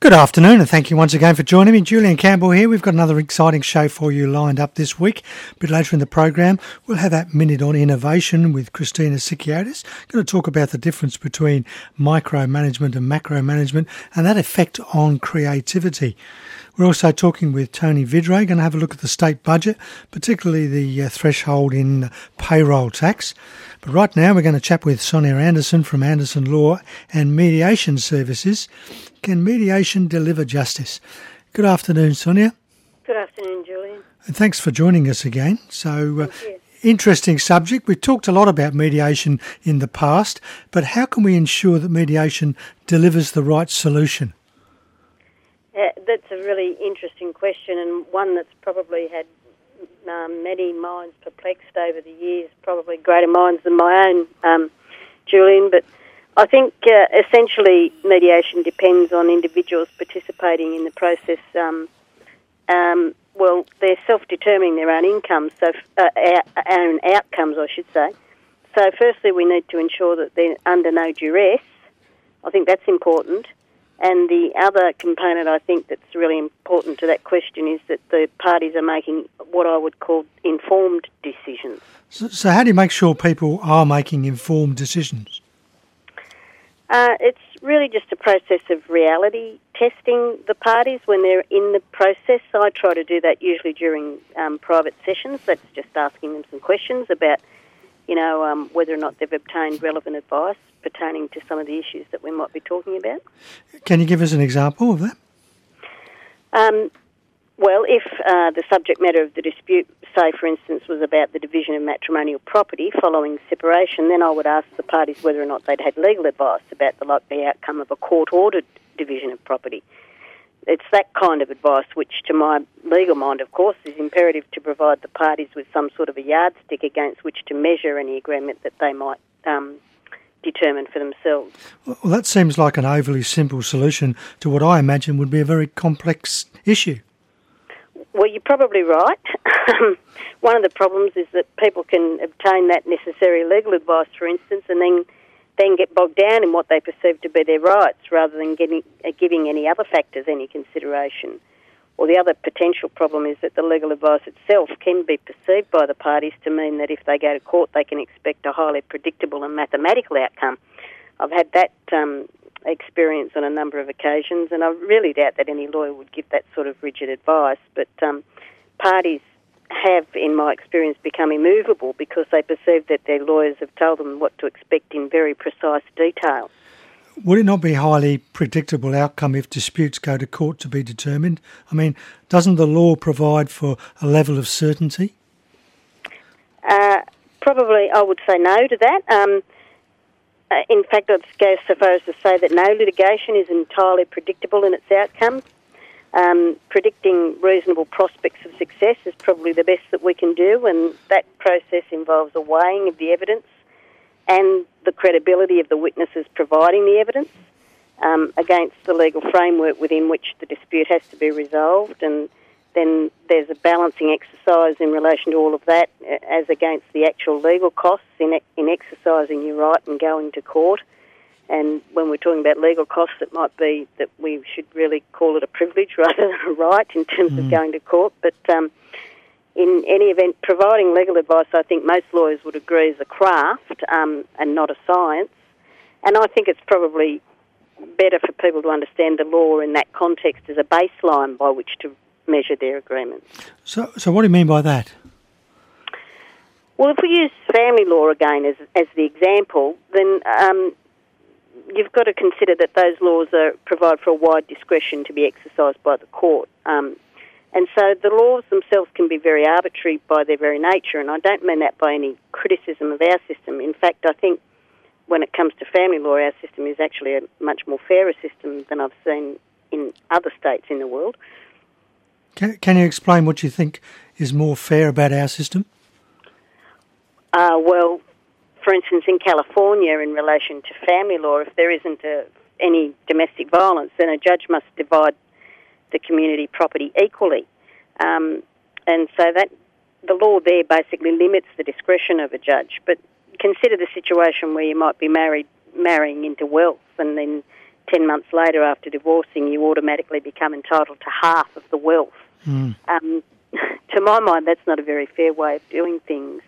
Good afternoon, and thank you once again for joining me. Julian Campbell here. We've got another exciting show for you lined up this week. A bit later in the program, we'll have that minute on innovation with Christina Sikiotis. Going to talk about the difference between micromanagement and macro management and that effect on creativity. We're also talking with Tony Vidray, going to have a look at the state budget, particularly the uh, threshold in payroll tax. But right now, we're going to chat with Sonia Anderson from Anderson Law and Mediation Services. Can mediation deliver justice? Good afternoon, Sonia. Good afternoon, Julian. And thanks for joining us again. So, uh, interesting subject. We've talked a lot about mediation in the past, but how can we ensure that mediation delivers the right solution? That's a really interesting question and one that's probably had um, many minds perplexed over the years, probably greater minds than my own, um, Julian. But I think uh, essentially mediation depends on individuals participating in the process. Um, um well, they're self-determining their own incomes, so uh, own outcomes, I should say. So, firstly, we need to ensure that they're under no duress. I think that's important. And the other component I think that's really important to that question is that the parties are making what I would call informed decisions. So, so how do you make sure people are making informed decisions? Uh, it's really just a process of reality testing the parties when they're in the process. I try to do that usually during um, private sessions. That's just asking them some questions about, you know, um, whether or not they've obtained relevant advice pertaining to some of the issues that we might be talking about. Can you give us an example of that? Um, well, if uh, the subject matter of the dispute, say for instance, was about the division of matrimonial property following separation, then I would ask the parties whether or not they'd had legal advice about the likely outcome of a court ordered division of property. It's that kind of advice which, to my legal mind, of course, is imperative to provide the parties with some sort of a yardstick against which to measure any agreement that they might um, determine for themselves. Well, that seems like an overly simple solution to what I imagine would be a very complex issue. Well, you're probably right. One of the problems is that people can obtain that necessary legal advice, for instance, and then then get bogged down in what they perceive to be their rights rather than getting, uh, giving any other factors any consideration. Or the other potential problem is that the legal advice itself can be perceived by the parties to mean that if they go to court, they can expect a highly predictable and mathematical outcome. I've had that um, experience on a number of occasions, and I really doubt that any lawyer would give that sort of rigid advice. But um, parties have, in my experience, become immovable because they perceive that their lawyers have told them what to expect in very precise detail. Would it not be a highly predictable outcome if disputes go to court to be determined? I mean, doesn't the law provide for a level of certainty? Uh, probably, I would say no to that. Um, uh, in fact, I'd go so far as to say that no litigation is entirely predictable in its outcomes. Um, predicting reasonable prospects of success is probably the best that we can do, and that process involves a weighing of the evidence and the credibility of the witnesses providing the evidence um, against the legal framework within which the dispute has to be resolved. And then there's a balancing exercise in relation to all of that as against the actual legal costs in, in exercising your right and going to court. And when we're talking about legal costs, it might be that we should really call it a privilege rather than a right in terms mm. of going to court. But um, in any event, providing legal advice, I think most lawyers would agree, is a craft um, and not a science. And I think it's probably better for people to understand the law in that context as a baseline by which to measure their agreements. So, so what do you mean by that? Well, if we use family law again as, as the example, then um, you've got to consider that those laws are, provide for a wide discretion to be exercised by the court. Um, and so the laws themselves can be very arbitrary by their very nature, and I don't mean that by any criticism of our system. In fact, I think when it comes to family law, our system is actually a much more fairer system than I've seen in other states in the world. Can, can you explain what you think is more fair about our system? Uh, well, for instance, in California, in relation to family law, if there isn't a, any domestic violence, then a judge must divide the community property equally. Um, and so that the law there basically limits the discretion of a judge. But consider the situation where you might be married, marrying into wealth, and then 10 months later after divorcing, you automatically become entitled to half of the wealth. Mm. Um, to my mind, that's not a very fair way of doing things.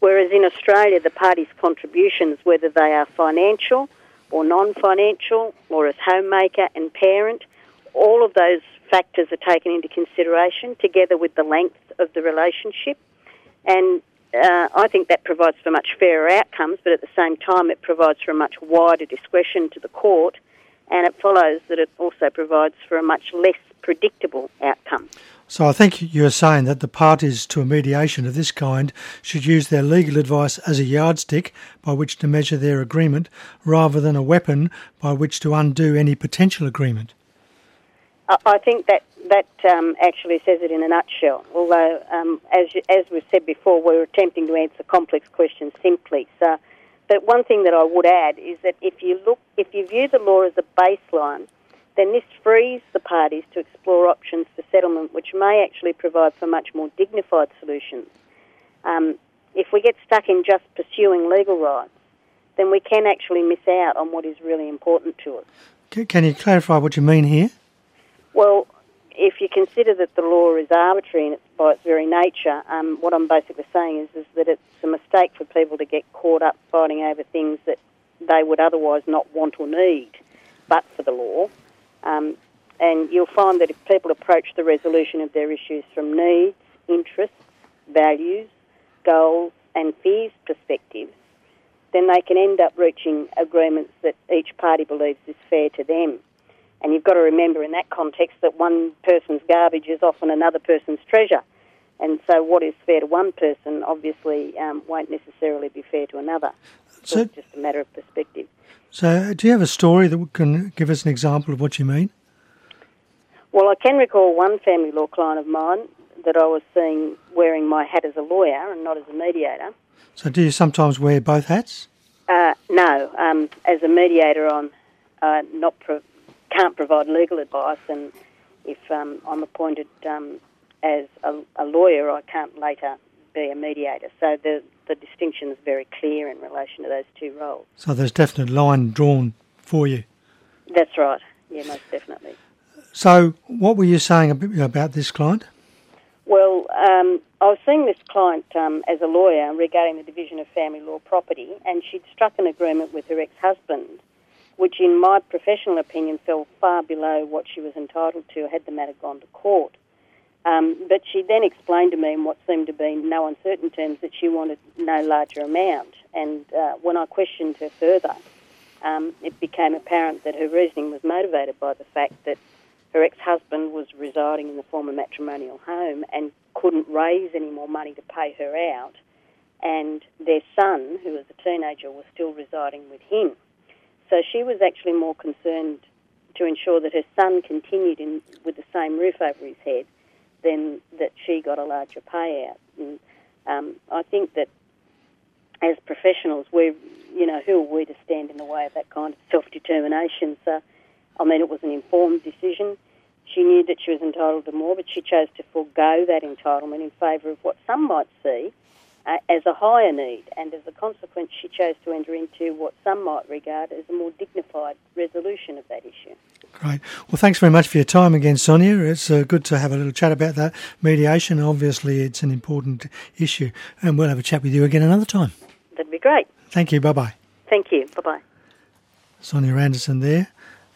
Whereas in Australia, the parties' contributions, whether they are financial or non financial, or as homemaker and parent, all of those factors are taken into consideration together with the length of the relationship. And uh, I think that provides for much fairer outcomes, but at the same time, it provides for a much wider discretion to the court, and it follows that it also provides for a much less predictable outcome. So I think you're saying that the parties to a mediation of this kind should use their legal advice as a yardstick by which to measure their agreement rather than a weapon by which to undo any potential agreement. I think that that um, actually says it in a nutshell. Although, um, as as we've said before, we're attempting to answer complex questions simply. So, but one thing that I would add is that if you look, if you view the law as a baseline, then this frees the parties to explore options for settlement, which may actually provide for much more dignified solutions. Um, if we get stuck in just pursuing legal rights, then we can actually miss out on what is really important to us. Can you clarify what you mean here? Well, if you consider that the law is arbitrary in its, by its very nature, um, what I'm basically saying is, is that it's a mistake for people to get caught up fighting over things that they would otherwise not want or need, but for the law. Um, and you'll find that if people approach the resolution of their issues from needs, interests, values, goals, and fears perspectives, then they can end up reaching agreements that each party believes is fair to them. And you've got to remember in that context that one person's garbage is often another person's treasure. And so what is fair to one person obviously um, won't necessarily be fair to another. So, it's just a matter of perspective. So, do you have a story that can give us an example of what you mean? Well, I can recall one family law client of mine that I was seeing wearing my hat as a lawyer and not as a mediator. So, do you sometimes wear both hats? Uh, no. Um, as a mediator, I'm uh, not pro- can't provide legal advice, and if um, I'm appointed um, as a, a, lawyer, I can't later be a mediator. So the the distinction is very clear in relation to those two roles. So there's definite line drawn for you. That's right. Yeah, most definitely. So what were you saying about this client? Well, um, I was seeing this client um, as a lawyer regarding the division of family law property, and she'd struck an agreement with her ex-husband which in my professional opinion fell far below what she was entitled to had the matter gone to court. Um, but she then explained to me in what seemed to be no uncertain terms that she wanted no larger amount. And uh, when I questioned her further, um, it became apparent that her reasoning was motivated by the fact that her ex-husband was residing in the former matrimonial home and couldn't raise any more money to pay her out, and their son, who was a teenager, was still residing with him. So she was actually more concerned to ensure that her son continued in with the same roof over his head than that she got a larger payout. And um, I think that as professionals, we, you know, who are we to stand in the way of that kind of self-determination? So, I mean, it was an informed decision. She knew that she was entitled to more, but she chose to forego that entitlement in favour of what some might see uh, as a higher need, and as a consequence, she chose to enter into what some might regard as a more dignified resolution of that issue. Great. Well, thanks very much for your time again, Sonia. It's uh, good to have a little chat about that mediation. Obviously, it's an important issue, and we'll have a chat with you again another time. That'd be great. Thank you. Bye bye. Thank you. Bye bye. Sonia Anderson there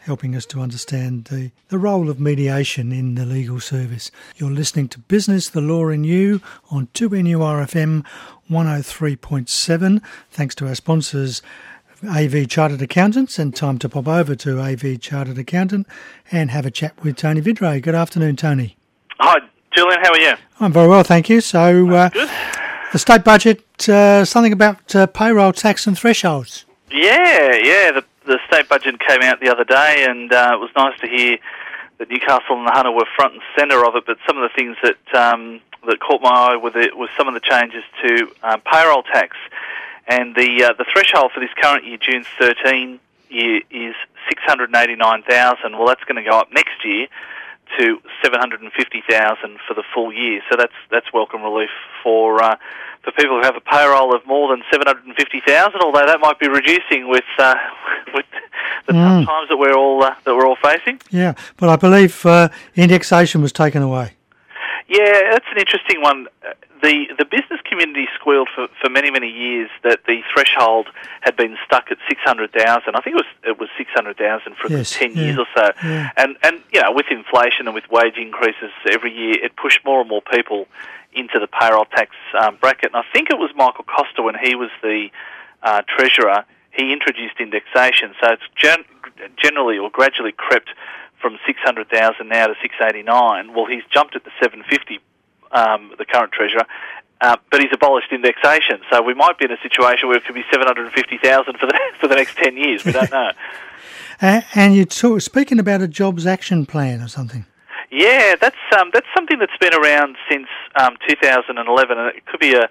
helping us to understand the, the role of mediation in the legal service. You're listening to Business, the Law and You on 2NURFM 103.7. Thanks to our sponsors, AV Chartered Accountants, and time to pop over to AV Chartered Accountant and have a chat with Tony Vidray. Good afternoon, Tony. Hi, Julian. How are you? I'm very well, thank you. So, uh, the state budget, uh, something about uh, payroll tax and thresholds. Yeah, yeah. The the state budget came out the other day, and uh, it was nice to hear that Newcastle and the Hunter were front and centre of it. But some of the things that um, that caught my eye with it was some of the changes to um, payroll tax, and the uh, the threshold for this current year, June 13 year, is 689,000. Well, that's going to go up next year to 750,000 for the full year. So that's that's welcome relief for uh, for people who have a payroll of more than 750,000. Although that might be reducing with uh, with the Mm. tough times that we're all uh, that we're all facing. Yeah, but I believe uh, indexation was taken away. Yeah, that's an interesting one. The the business community squealed for, for many many years that the threshold had been stuck at six hundred thousand. I think it was it was six hundred thousand for Yes, ten yeah, years or so. yeah. And and you know with inflation and with wage increases every year, it pushed more and more people into the payroll tax um, bracket. And I think it was Michael Costa when he was the uh, treasurer. He introduced indexation, so it's gen- generally or gradually crept from 600,000 now to 689. Well, he's jumped at the 750, um, the current treasurer, uh, but he's abolished indexation. So we might be in a situation where it could be 750,000 for the for the next 10 years. We don't know. A- and you talk, speaking about a jobs action plan or something. Yeah, that's um, that's something that's been around since um, 2011, and it could be a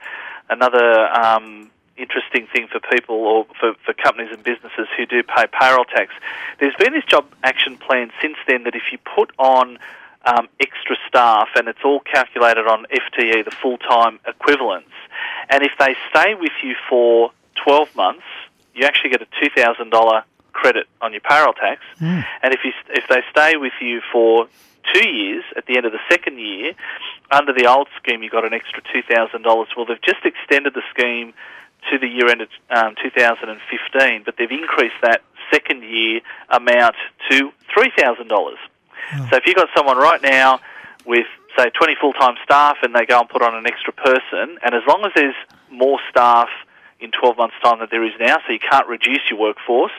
another um, interesting thing for people or for, for companies and businesses who do pay payroll tax. There's been this job action plan since then that if you put on um, extra staff, and it's all calculated on FTE, the full time equivalents. And if they stay with you for 12 months, you actually get a $2,000 credit on your payroll tax. Mm. And if, you, if they stay with you for two years, at the end of the second year, under the old scheme, you got an extra $2,000. Well, they've just extended the scheme to the year end um, 2015, but they've increased that second year amount to $3,000. Oh. So if you've got someone right now with, say, 20 full time staff and they go and put on an extra person, and as long as there's more staff in 12 months' time than there is now, so you can't reduce your workforce,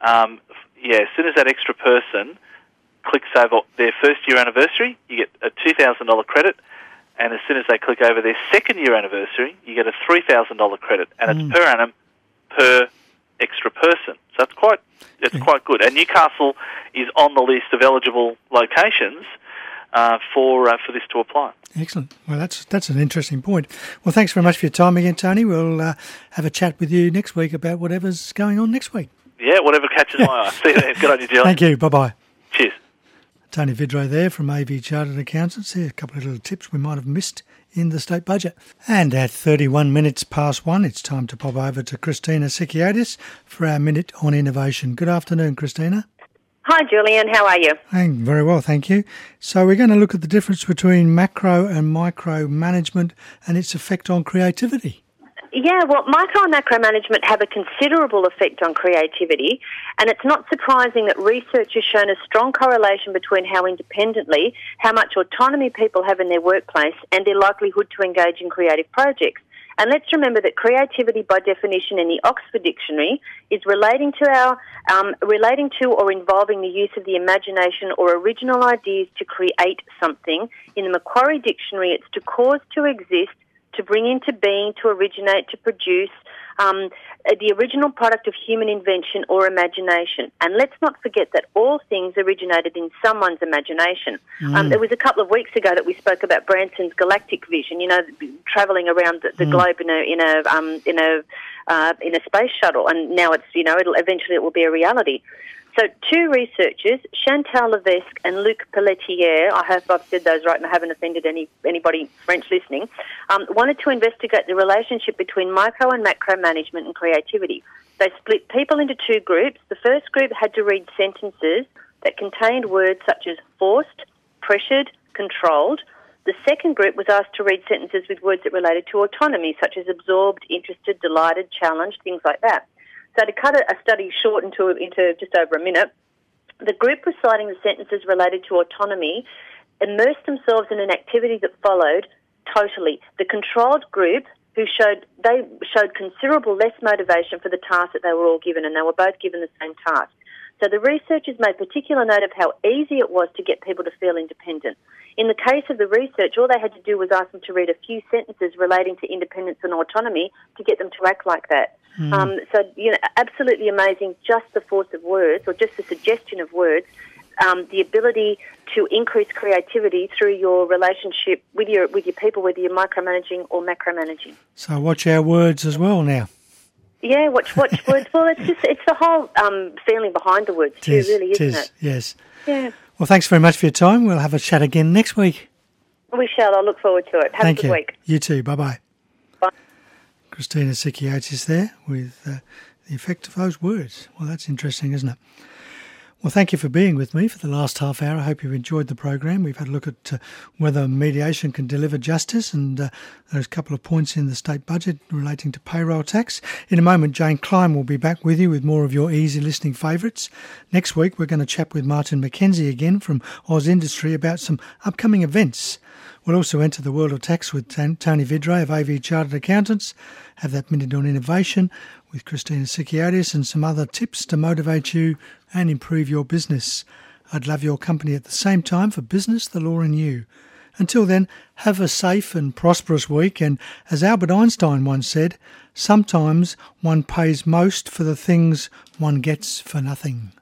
um, yeah, as soon as that extra person clicks over their first year anniversary, you get a $2,000 credit. And as soon as they click over their second year anniversary, you get a $3,000 credit. And mm. it's per annum per extra person. So it's quite it's quite good. And Newcastle is on the list of eligible locations uh, for, uh, for this to apply. Excellent. Well, that's that's an interesting point. Well, thanks very much for your time again, Tony. We'll uh, have a chat with you next week about whatever's going on next week. Yeah, whatever catches my eye. See you then. Good on you. Thank you. Bye bye. Tony Vidray there from AV Chartered Accountants. Here, a couple of little tips we might have missed in the state budget. And at 31 minutes past one, it's time to pop over to Christina Sikiotis for our Minute on Innovation. Good afternoon, Christina. Hi, Julian. How are you? Hey, very well, thank you. So we're going to look at the difference between macro and micro management and its effect on creativity. Yeah, well, micro and macro management have a considerable effect on creativity, and it's not surprising that research has shown a strong correlation between how independently, how much autonomy people have in their workplace, and their likelihood to engage in creative projects. And let's remember that creativity, by definition, in the Oxford Dictionary, is relating to our um, relating to or involving the use of the imagination or original ideas to create something. In the Macquarie Dictionary, it's to cause to exist, to bring into being, to originate, to produce. Um, the original product of human invention or imagination. And let's not forget that all things originated in someone's imagination. Um, it was a couple of weeks ago that we spoke about Branson's galactic vision. You know, traveling around the, the globe in a in a um, in a uh, in a space shuttle, and now it's you know it'll eventually it will be a reality. So, two researchers, Chantal Levesque and Luc Pelletier, I hope I've said those right and I haven't offended any anybody French listening, um, wanted to investigate the relationship between micro and macro management and creativity. They split people into two groups. The first group had to read sentences that contained words such as forced, pressured, controlled. The second group was asked to read sentences with words that related to autonomy, such as absorbed, interested, delighted, challenged, things like that. So to cut a study short into, into just over a minute, the group reciting the sentences related to autonomy immersed themselves in an activity that followed totally. The controlled group who showed they showed considerable less motivation for the task that they were all given and they were both given the same task. So the researchers made particular note of how easy it was to get people to feel independent. In the case of the research, all they had to do was ask them to read a few sentences relating to independence and autonomy to get them to act like that. Um, so, you know, absolutely amazing, just the force of words or just the suggestion of words, um, the ability to increase creativity through your relationship with your, with your people, whether you're micromanaging or macromanaging. So watch our words as well now. Yeah, watch watch words. Well, it's just it's the whole um, feeling behind the words too, Tis, really, isn't tis, it? Yes. Yeah. Well, thanks very much for your time. We'll have a chat again next week. We shall. I look forward to it. Have Thank a good you. week. You too. Bye bye. Bye. Christina Sikiotis there with uh, the effect of those words. Well, that's interesting, isn't it? Well, thank you for being with me for the last half hour. I hope you've enjoyed the program. We've had a look at uh, whether mediation can deliver justice and uh, there's a couple of points in the state budget relating to payroll tax. In a moment, Jane Klein will be back with you with more of your easy listening favourites. Next week, we're going to chat with Martin McKenzie again from AusIndustry about some upcoming events. We'll also enter the world of tax with Tony Vidray of AV Chartered Accountants, have that minute on innovation with Christina Sikiotis and some other tips to motivate you and improve your business. I'd love your company at the same time for business, the law, and you. Until then, have a safe and prosperous week. And as Albert Einstein once said, sometimes one pays most for the things one gets for nothing.